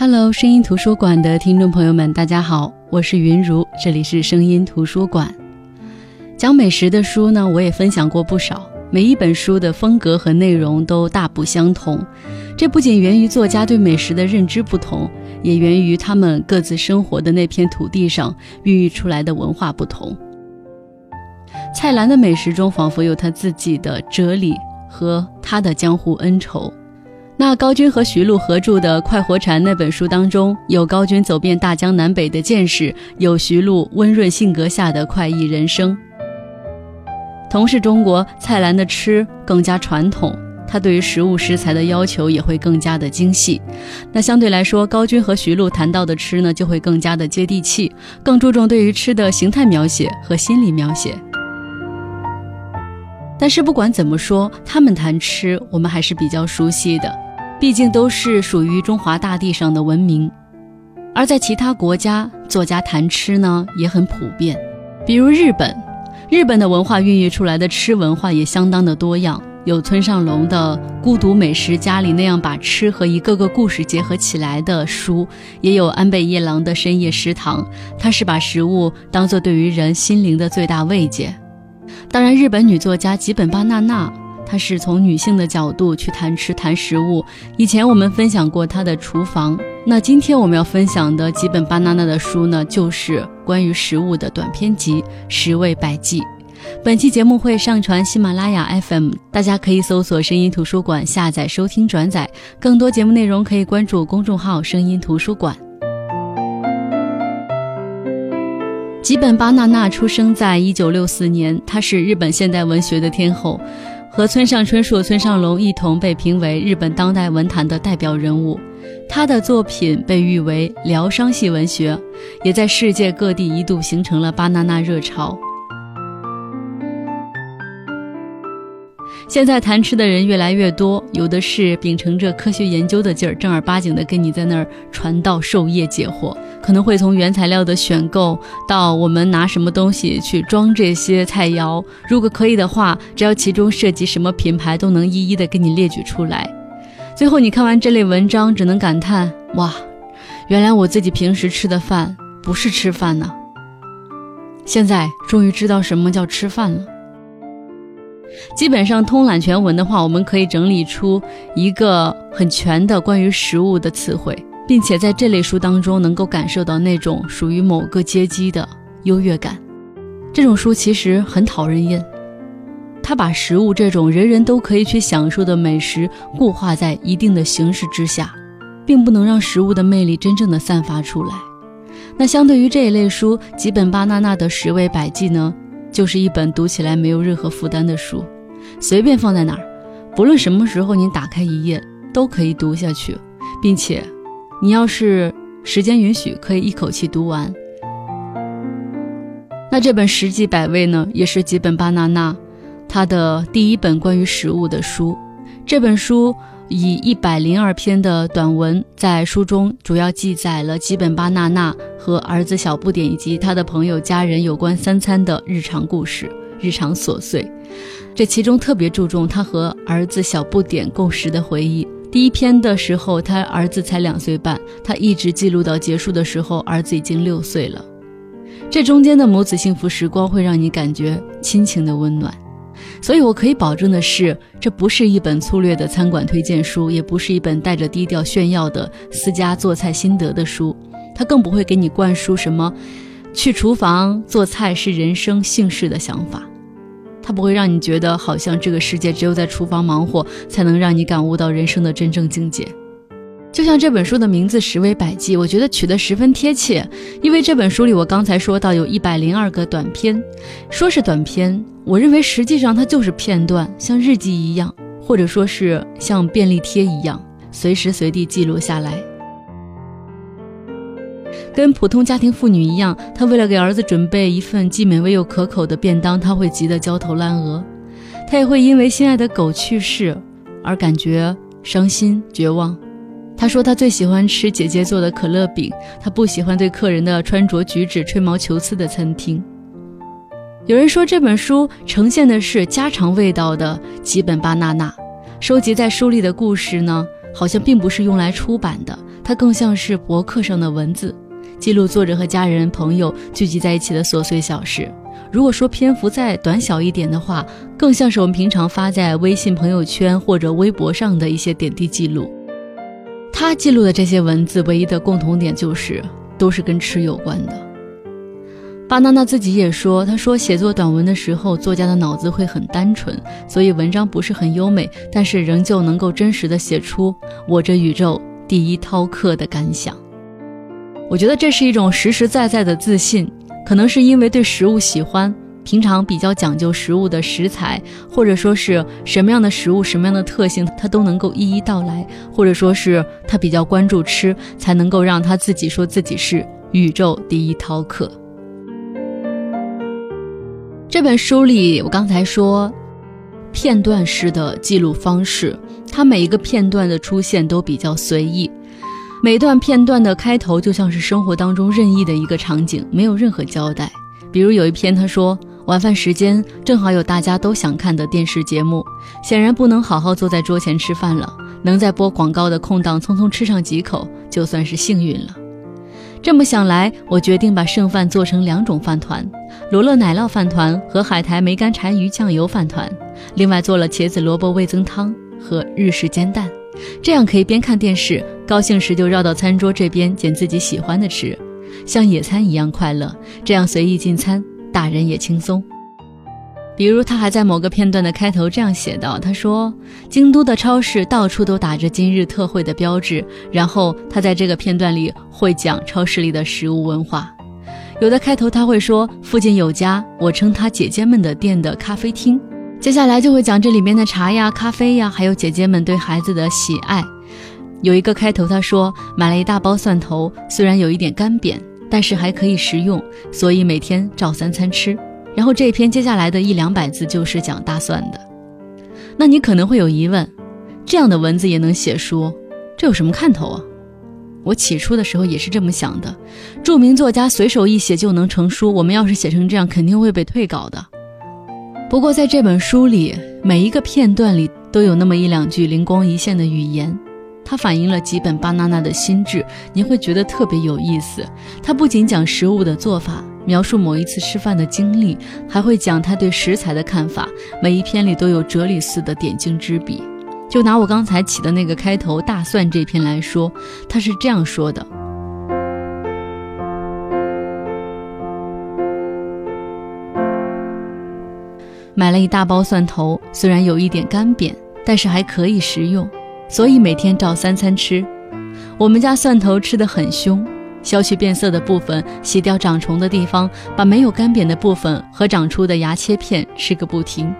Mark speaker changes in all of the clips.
Speaker 1: Hello，声音图书馆的听众朋友们，大家好，我是云如，这里是声音图书馆。讲美食的书呢，我也分享过不少，每一本书的风格和内容都大不相同。这不仅源于作家对美食的认知不同，也源于他们各自生活的那片土地上孕育出来的文化不同。蔡澜的美食中，仿佛有他自己的哲理和他的江湖恩仇。那高军和徐璐合著的《快活禅》那本书当中，有高军走遍大江南北的见识，有徐璐温润性格下的快意人生。同是中国，蔡澜的吃更加传统，他对于食物食材的要求也会更加的精细。那相对来说，高军和徐璐谈到的吃呢，就会更加的接地气，更注重对于吃的形态描写和心理描写。但是不管怎么说，他们谈吃，我们还是比较熟悉的。毕竟都是属于中华大地上的文明，而在其他国家，作家谈吃呢也很普遍。比如日本，日本的文化孕育出来的吃文化也相当的多样，有村上龙的《孤独美食家》里那样把吃和一个个故事结合起来的书，也有安倍夜郎的《深夜食堂》，他是把食物当做对于人心灵的最大慰藉。当然，日本女作家吉本巴娜娜。他是从女性的角度去谈吃谈食物。以前我们分享过他的厨房，那今天我们要分享的几本巴娜娜的书呢，就是关于食物的短篇集《十味百记》。本期节目会上传喜马拉雅 FM，大家可以搜索“声音图书馆”下载收听转载。更多节目内容可以关注公众号“声音图书馆”。吉本巴娜娜出生在一九六四年，她是日本现代文学的天后。和村上春树、村上隆一同被评为日本当代文坛的代表人物，他的作品被誉为疗伤系文学，也在世界各地一度形成了巴娜娜热潮。现在谈吃的人越来越多，有的是秉承着科学研究的劲儿，正儿八经的跟你在那儿传道授业解惑。可能会从原材料的选购到我们拿什么东西去装这些菜肴，如果可以的话，只要其中涉及什么品牌，都能一一的给你列举出来。最后你看完这类文章，只能感叹：哇，原来我自己平时吃的饭不是吃饭呢。现在终于知道什么叫吃饭了。基本上通览全文的话，我们可以整理出一个很全的关于食物的词汇，并且在这类书当中能够感受到那种属于某个阶级的优越感。这种书其实很讨人厌，它把食物这种人人都可以去享受的美食固化在一定的形式之下，并不能让食物的魅力真正的散发出来。那相对于这一类书，吉本巴娜娜的十味百记呢？就是一本读起来没有任何负担的书，随便放在哪儿，不论什么时候你打开一页都可以读下去，并且你要是时间允许，可以一口气读完。那这本《十记百味》呢，也是吉本巴娜娜他的第一本关于食物的书。这本书。以一百零二篇的短文，在书中主要记载了吉本巴纳纳和儿子小不点以及他的朋友家人有关三餐的日常故事、日常琐碎。这其中特别注重他和儿子小不点共识的回忆。第一篇的时候，他儿子才两岁半，他一直记录到结束的时候，儿子已经六岁了。这中间的母子幸福时光，会让你感觉亲情的温暖。所以，我可以保证的是，这不是一本粗略的餐馆推荐书，也不是一本带着低调炫耀的私家做菜心得的书。他更不会给你灌输什么“去厨房做菜是人生幸事”的想法。他不会让你觉得好像这个世界只有在厨房忙活，才能让你感悟到人生的真正境界。就像这本书的名字《十为百记》，我觉得取得十分贴切，因为这本书里我刚才说到有一百零二个短篇，说是短篇，我认为实际上它就是片段，像日记一样，或者说是像便利贴一样，随时随地记录下来。跟普通家庭妇女一样，她为了给儿子准备一份既美味又可口的便当，她会急得焦头烂额，她也会因为心爱的狗去世而感觉伤心绝望。他说他最喜欢吃姐姐做的可乐饼，他不喜欢对客人的穿着举止吹毛求疵的餐厅。有人说这本书呈现的是家常味道的吉本巴娜娜，收集在书里的故事呢，好像并不是用来出版的，它更像是博客上的文字，记录作者和家人朋友聚集在一起的琐碎小事。如果说篇幅再短小一点的话，更像是我们平常发在微信朋友圈或者微博上的一些点滴记录。他记录的这些文字，唯一的共同点就是都是跟吃有关的。巴娜娜自己也说，他说写作短文的时候，作家的脑子会很单纯，所以文章不是很优美，但是仍旧能够真实的写出我这宇宙第一饕客的感想。我觉得这是一种实实在在的自信，可能是因为对食物喜欢。平常比较讲究食物的食材，或者说是什么样的食物、什么样的特性，他都能够一一道来，或者说是他比较关注吃，才能够让他自己说自己是宇宙第一饕客。这本书里，我刚才说片段式的记录方式，它每一个片段的出现都比较随意，每段片段的开头就像是生活当中任意的一个场景，没有任何交代。比如有一篇，他说。晚饭时间正好有大家都想看的电视节目，显然不能好好坐在桌前吃饭了。能在播广告的空档匆匆吃上几口，就算是幸运了。这么想来，我决定把剩饭做成两种饭团：罗勒奶酪饭团和海苔梅干柴鱼酱油饭团。另外做了茄子萝卜味增汤和日式煎蛋，这样可以边看电视，高兴时就绕到餐桌这边捡自己喜欢的吃，像野餐一样快乐。这样随意进餐。大人也轻松，比如他还在某个片段的开头这样写道：“他说，京都的超市到处都打着今日特惠的标志。”然后他在这个片段里会讲超市里的食物文化。有的开头他会说：“附近有家我称他姐姐们的店的咖啡厅。”接下来就会讲这里面的茶呀、咖啡呀，还有姐姐们对孩子的喜爱。有一个开头他说：“买了一大包蒜头，虽然有一点干瘪。”但是还可以食用，所以每天照三餐吃。然后这篇接下来的一两百字就是讲大蒜的。那你可能会有疑问，这样的文字也能写书，这有什么看头啊？我起初的时候也是这么想的。著名作家随手一写就能成书，我们要是写成这样，肯定会被退稿的。不过在这本书里，每一个片段里都有那么一两句灵光一现的语言。它反映了吉本巴娜娜的心智，你会觉得特别有意思。它不仅讲食物的做法，描述某一次吃饭的经历，还会讲他对食材的看法。每一篇里都有哲理似的点睛之笔。就拿我刚才起的那个开头“大蒜”这篇来说，他是这样说的：买了一大包蒜头，虽然有一点干扁，但是还可以食用。所以每天照三餐吃，我们家蒜头吃得很凶，削去变色的部分，洗掉长虫的地方，把没有干扁的部分和长出的芽切片吃个不停。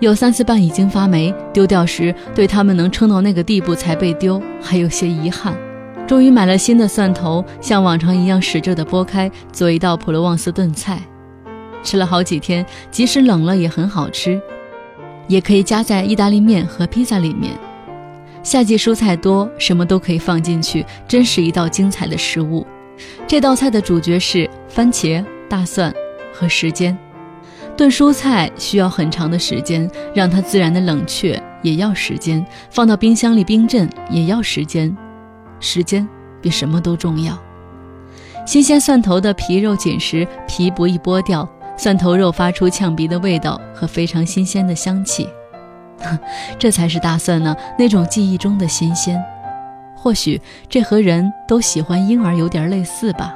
Speaker 1: 有三次半已经发霉，丢掉时对它们能撑到那个地步才被丢，还有些遗憾。终于买了新的蒜头，像往常一样使劲地剥开，做一道普罗旺斯炖菜，吃了好几天，即使冷了也很好吃。也可以加在意大利面和披萨里面。夏季蔬菜多，什么都可以放进去，真是一道精彩的食物。这道菜的主角是番茄、大蒜和时间。炖蔬菜需要很长的时间，让它自然的冷却也要时间，放到冰箱里冰镇也要时间。时间比什么都重要。新鲜蒜头的皮肉紧实，皮不易剥掉。蒜头肉发出呛鼻的味道和非常新鲜的香气，这才是大蒜呢，那种记忆中的新鲜。或许这和人都喜欢婴儿有点类似吧。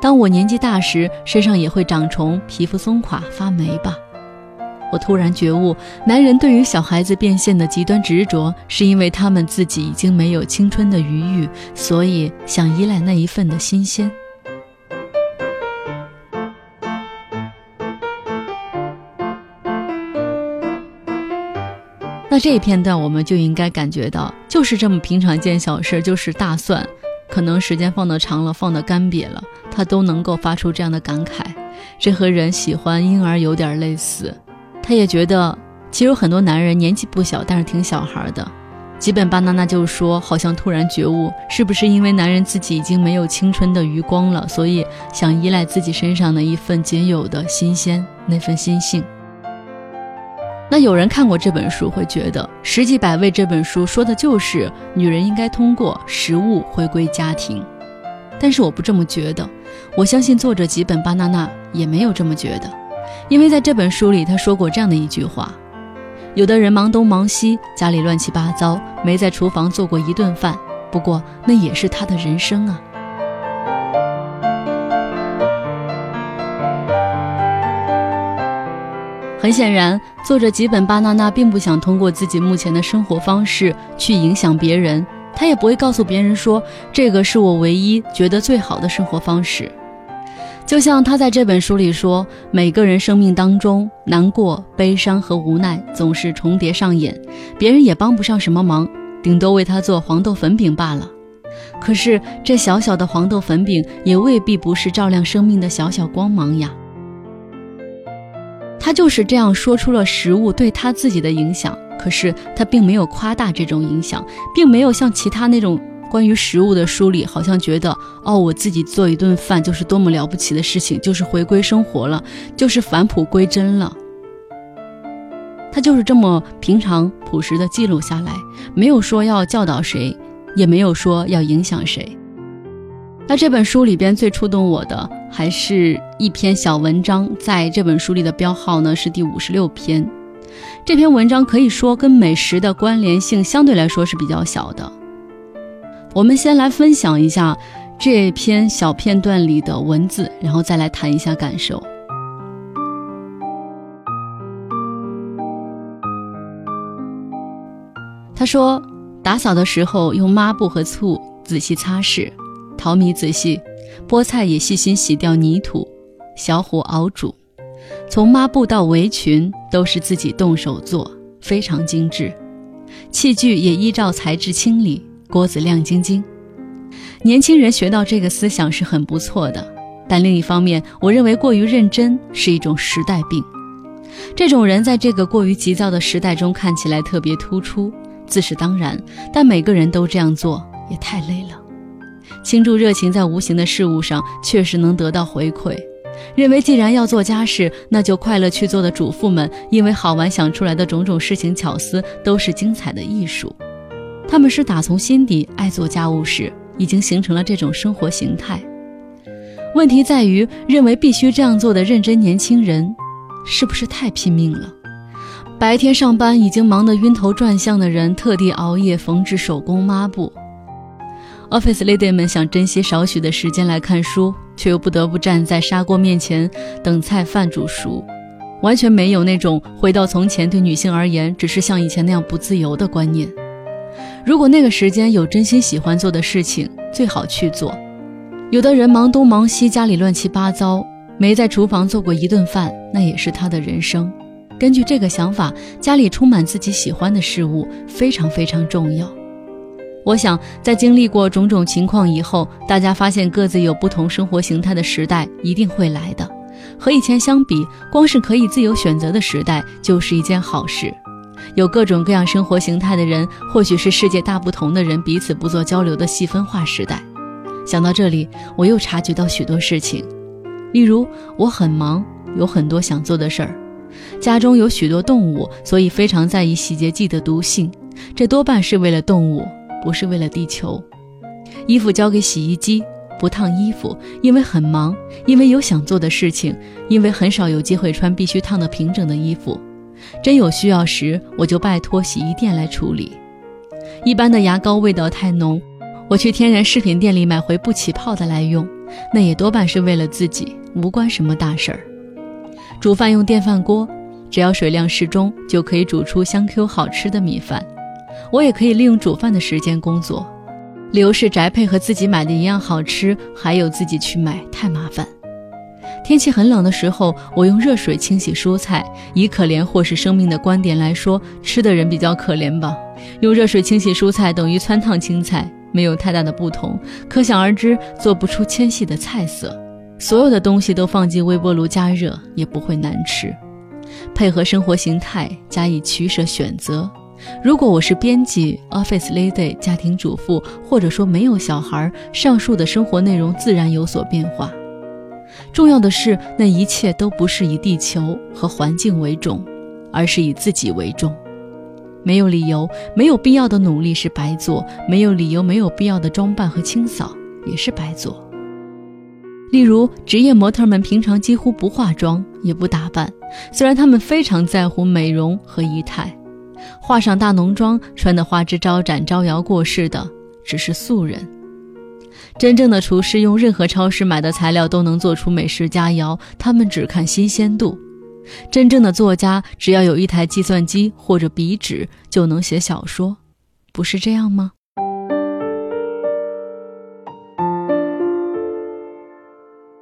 Speaker 1: 当我年纪大时，身上也会长虫，皮肤松垮发霉吧。我突然觉悟，男人对于小孩子变现的极端执着，是因为他们自己已经没有青春的余裕，所以想依赖那一份的新鲜。那这一片段，我们就应该感觉到，就是这么平常一件小事，就是大蒜，可能时间放得长了，放得干瘪了，它都能够发出这样的感慨。这和人喜欢婴儿有点类似。他也觉得，其实有很多男人年纪不小，但是挺小孩的。基本巴娜娜就说，好像突然觉悟，是不是因为男人自己已经没有青春的余光了，所以想依赖自己身上的一份仅有的新鲜，那份心性。那有人看过这本书，会觉得《十几百味》这本书说的就是女人应该通过食物回归家庭。但是我不这么觉得，我相信作者吉本巴娜娜也没有这么觉得，因为在这本书里，他说过这样的一句话：有的人忙东忙西，家里乱七八糟，没在厨房做过一顿饭，不过那也是他的人生啊。很显然，作者吉本巴娜娜并不想通过自己目前的生活方式去影响别人，他也不会告诉别人说这个是我唯一觉得最好的生活方式。就像他在这本书里说，每个人生命当中难过、悲伤和无奈总是重叠上演，别人也帮不上什么忙，顶多为他做黄豆粉饼罢了。可是这小小的黄豆粉饼也未必不是照亮生命的小小光芒呀。他就是这样说出了食物对他自己的影响，可是他并没有夸大这种影响，并没有像其他那种关于食物的书里，好像觉得哦，我自己做一顿饭就是多么了不起的事情，就是回归生活了，就是返璞归真了。他就是这么平常朴实的记录下来，没有说要教导谁，也没有说要影响谁。那这本书里边最触动我的。还是一篇小文章，在这本书里的标号呢是第五十六篇。这篇文章可以说跟美食的关联性相对来说是比较小的。我们先来分享一下这篇小片段里的文字，然后再来谈一下感受。他说，打扫的时候用抹布和醋仔细擦拭，淘米仔细。菠菜也细心洗掉泥土，小火熬煮，从抹布到围裙都是自己动手做，非常精致。器具也依照材质清理，锅子亮晶晶。年轻人学到这个思想是很不错的，但另一方面，我认为过于认真是一种时代病。这种人在这个过于急躁的时代中看起来特别突出，自是当然。但每个人都这样做也太累了。倾注热情在无形的事物上，确实能得到回馈。认为既然要做家事，那就快乐去做的主妇们，因为好玩想出来的种种事情巧思，都是精彩的艺术。他们是打从心底爱做家务事，已经形成了这种生活形态。问题在于，认为必须这样做的认真年轻人，是不是太拼命了？白天上班已经忙得晕头转向的人，特地熬夜缝制手工抹布。Office lady 们想珍惜少许的时间来看书，却又不得不站在砂锅面前等菜饭煮熟，完全没有那种回到从前对女性而言只是像以前那样不自由的观念。如果那个时间有真心喜欢做的事情，最好去做。有的人忙东忙西，家里乱七八糟，没在厨房做过一顿饭，那也是他的人生。根据这个想法，家里充满自己喜欢的事物，非常非常重要。我想，在经历过种种情况以后，大家发现各自有不同生活形态的时代一定会来的。和以前相比，光是可以自由选择的时代就是一件好事。有各种各样生活形态的人，或许是世界大不同的人彼此不做交流的细分化时代。想到这里，我又察觉到许多事情，例如我很忙，有很多想做的事儿。家中有许多动物，所以非常在意洗洁剂的毒性，这多半是为了动物。不是为了地球，衣服交给洗衣机，不烫衣服，因为很忙，因为有想做的事情，因为很少有机会穿必须烫的平整的衣服。真有需要时，我就拜托洗衣店来处理。一般的牙膏味道太浓，我去天然饰品店里买回不起泡的来用，那也多半是为了自己，无关什么大事儿。煮饭用电饭锅，只要水量适中，就可以煮出香 Q 好吃的米饭。我也可以利用煮饭的时间工作，理由是宅配和自己买的一样好吃，还有自己去买太麻烦。天气很冷的时候，我用热水清洗蔬菜。以可怜或是生命的观点来说，吃的人比较可怜吧。用热水清洗蔬菜等于汆烫青菜，没有太大的不同。可想而知，做不出纤细的菜色。所有的东西都放进微波炉加热，也不会难吃。配合生活形态加以取舍选择。如果我是编辑、office lady、家庭主妇，或者说没有小孩，上述的生活内容自然有所变化。重要的是，那一切都不是以地球和环境为重，而是以自己为重。没有理由、没有必要的努力是白做；没有理由、没有必要的装扮和清扫也是白做。例如，职业模特们平常几乎不化妆，也不打扮，虽然他们非常在乎美容和仪态，化上大浓妆，穿得花枝招展、招摇过市的，只是素人。真正的厨师用任何超市买的材料都能做出美食佳肴，他们只看新鲜度。真正的作家只要有一台计算机或者笔纸就能写小说，不是这样吗？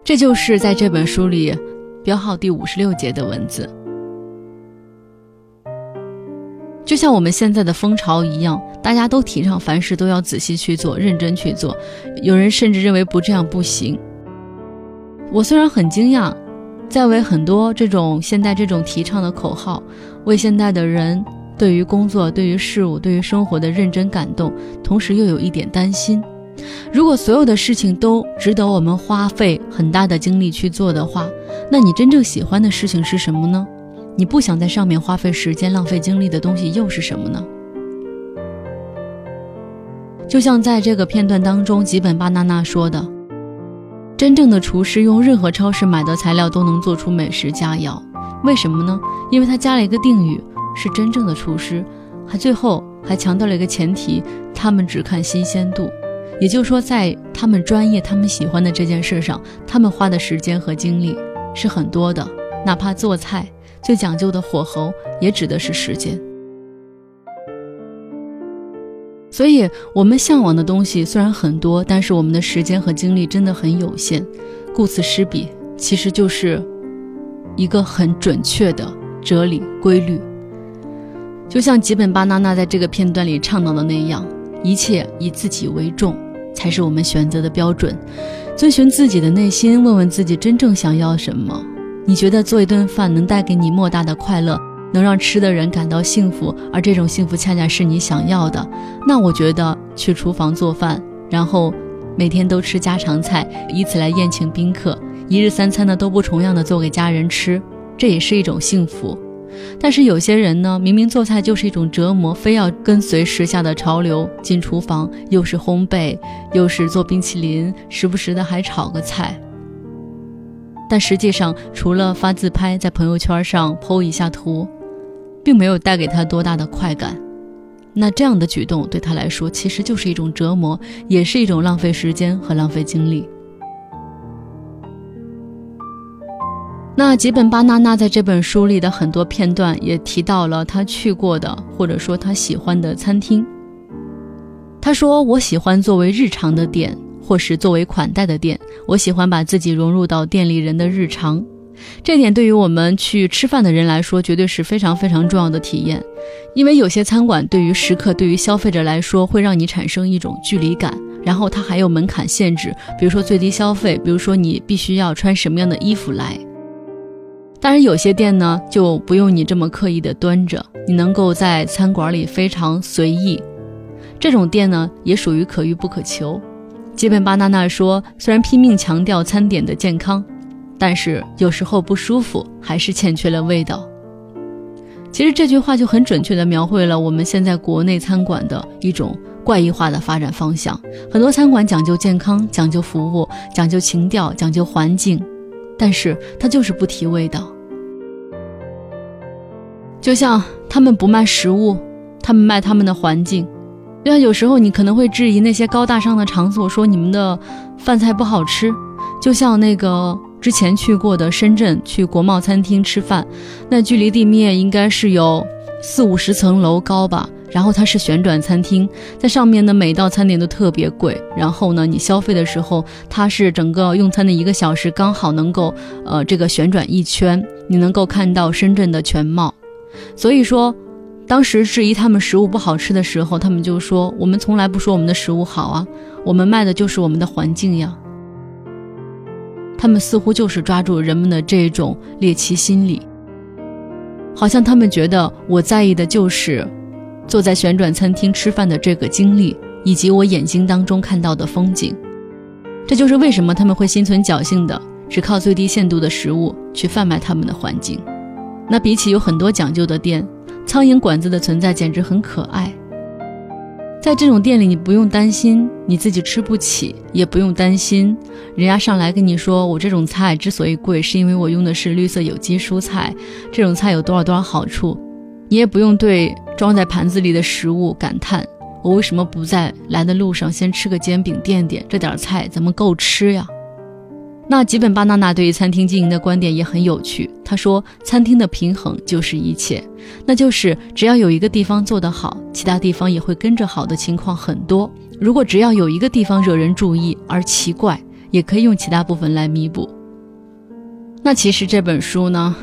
Speaker 1: 这就是在这本书里标号第五十六节的文字。就像我们现在的风潮一样，大家都提倡凡事都要仔细去做，认真去做。有人甚至认为不这样不行。我虽然很惊讶，在为很多这种现代这种提倡的口号，为现代的人对于工作、对于事物、对于生活的认真感动，同时又有一点担心。如果所有的事情都值得我们花费很大的精力去做的话，那你真正喜欢的事情是什么呢？你不想在上面花费时间、浪费精力的东西又是什么呢？就像在这个片段当中，吉本巴娜娜说的：“真正的厨师用任何超市买的材料都能做出美食佳肴，为什么呢？因为他加了一个定语，是真正的厨师，还最后还强调了一个前提：他们只看新鲜度。也就是说，在他们专业、他们喜欢的这件事上，他们花的时间和精力是很多的，哪怕做菜。”最讲究的火候也指的是时间，所以我们向往的东西虽然很多，但是我们的时间和精力真的很有限。顾此失彼，其实就是一个很准确的哲理规律。就像吉本巴娜娜在这个片段里倡导的那样，一切以自己为重才是我们选择的标准。遵循自己的内心，问问自己真正想要什么。你觉得做一顿饭能带给你莫大的快乐，能让吃的人感到幸福，而这种幸福恰恰是你想要的，那我觉得去厨房做饭，然后每天都吃家常菜，以此来宴请宾客，一日三餐呢都不重样的做给家人吃，这也是一种幸福。但是有些人呢，明明做菜就是一种折磨，非要跟随时下的潮流进厨房，又是烘焙，又是做冰淇淋，时不时的还炒个菜。但实际上，除了发自拍，在朋友圈上 PO 一下图，并没有带给他多大的快感。那这样的举动对他来说，其实就是一种折磨，也是一种浪费时间和浪费精力。那吉本巴娜娜在这本书里的很多片段也提到了他去过的，或者说他喜欢的餐厅。他说：“我喜欢作为日常的店。”或是作为款待的店，我喜欢把自己融入到店里人的日常，这点对于我们去吃饭的人来说，绝对是非常非常重要的体验。因为有些餐馆对于食客、对于消费者来说，会让你产生一种距离感，然后它还有门槛限制，比如说最低消费，比如说你必须要穿什么样的衣服来。当然，有些店呢就不用你这么刻意的端着，你能够在餐馆里非常随意，这种店呢也属于可遇不可求。基本巴娜娜说：“虽然拼命强调餐点的健康，但是有时候不舒服，还是欠缺了味道。”其实这句话就很准确地描绘了我们现在国内餐馆的一种怪异化的发展方向。很多餐馆讲究健康，讲究服务，讲究情调，讲究环境，但是它就是不提味道。就像他们不卖食物，他们卖他们的环境。对啊，有时候你可能会质疑那些高大上的场所，说你们的饭菜不好吃。就像那个之前去过的深圳，去国贸餐厅吃饭，那距离地面应该是有四五十层楼高吧。然后它是旋转餐厅，在上面呢每道餐点都特别贵。然后呢，你消费的时候，它是整个用餐的一个小时刚好能够呃这个旋转一圈，你能够看到深圳的全貌。所以说。当时质疑他们食物不好吃的时候，他们就说：“我们从来不说我们的食物好啊，我们卖的就是我们的环境呀。”他们似乎就是抓住人们的这种猎奇心理，好像他们觉得我在意的就是坐在旋转餐厅吃饭的这个经历，以及我眼睛当中看到的风景。这就是为什么他们会心存侥幸的只靠最低限度的食物去贩卖他们的环境。那比起有很多讲究的店，苍蝇馆子的存在简直很可爱。在这种店里，你不用担心你自己吃不起，也不用担心人家上来跟你说我这种菜之所以贵，是因为我用的是绿色有机蔬菜，这种菜有多少多少好处。你也不用对装在盘子里的食物感叹，我为什么不在来的路上先吃个煎饼垫垫？这点菜怎么够吃呀？那吉本巴纳纳对于餐厅经营的观点也很有趣。他说：“餐厅的平衡就是一切，那就是只要有一个地方做得好，其他地方也会跟着好的情况很多。如果只要有一个地方惹人注意而奇怪，也可以用其他部分来弥补。”那其实这本书呢，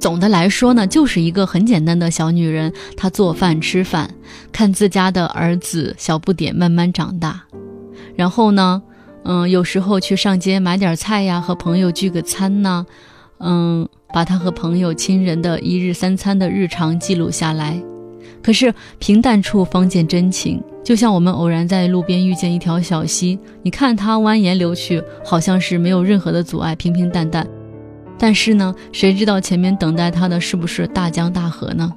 Speaker 1: 总的来说呢，就是一个很简单的小女人，她做饭吃饭，看自家的儿子小不点慢慢长大，然后呢。嗯，有时候去上街买点菜呀，和朋友聚个餐呢，嗯，把他和朋友亲人的一日三餐的日常记录下来。可是平淡处方见真情，就像我们偶然在路边遇见一条小溪，你看它蜿蜒流去，好像是没有任何的阻碍，平平淡淡。但是呢，谁知道前面等待它的是不是大江大河呢？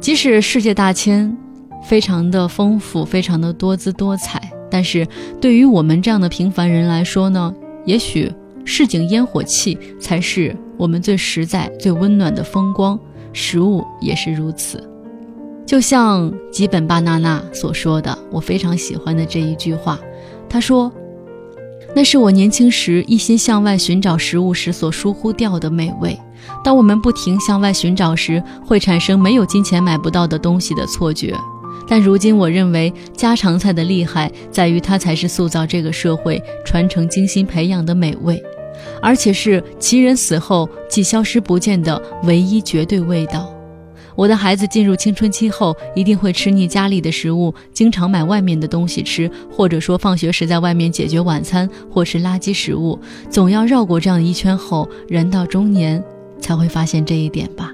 Speaker 1: 即使世界大千，非常的丰富，非常的多姿多彩。但是对于我们这样的平凡人来说呢，也许市井烟火气才是我们最实在、最温暖的风光，食物也是如此。就像吉本巴纳纳所说的，我非常喜欢的这一句话，他说：“那是我年轻时一心向外寻找食物时所疏忽掉的美味。当我们不停向外寻找时，会产生没有金钱买不到的东西的错觉。”但如今，我认为家常菜的厉害在于它才是塑造这个社会、传承精心培养的美味，而且是其人死后即消失不见的唯一绝对味道。我的孩子进入青春期后，一定会吃腻家里的食物，经常买外面的东西吃，或者说放学时在外面解决晚餐，或是垃圾食物，总要绕过这样一圈后，人到中年才会发现这一点吧。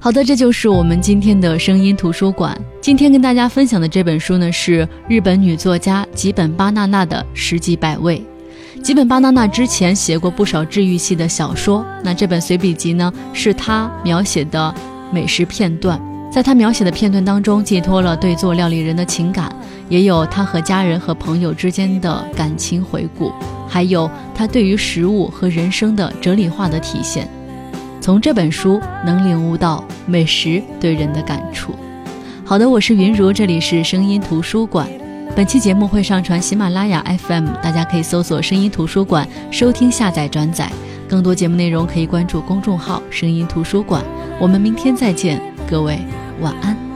Speaker 1: 好的，这就是我们今天的声音图书馆。今天跟大家分享的这本书呢，是日本女作家吉本巴娜娜的《十几百味》。吉本巴娜娜之前写过不少治愈系的小说，那这本随笔集呢，是她描写的美食片段。在他描写的片段当中，寄托了对做料理人的情感，也有他和家人和朋友之间的感情回顾，还有他对于食物和人生的哲理化的体现。从这本书能领悟到美食对人的感触。好的，我是云如，这里是声音图书馆。本期节目会上传喜马拉雅 FM，大家可以搜索“声音图书馆”收听、下载、转载。更多节目内容可以关注公众号“声音图书馆”。我们明天再见，各位晚安。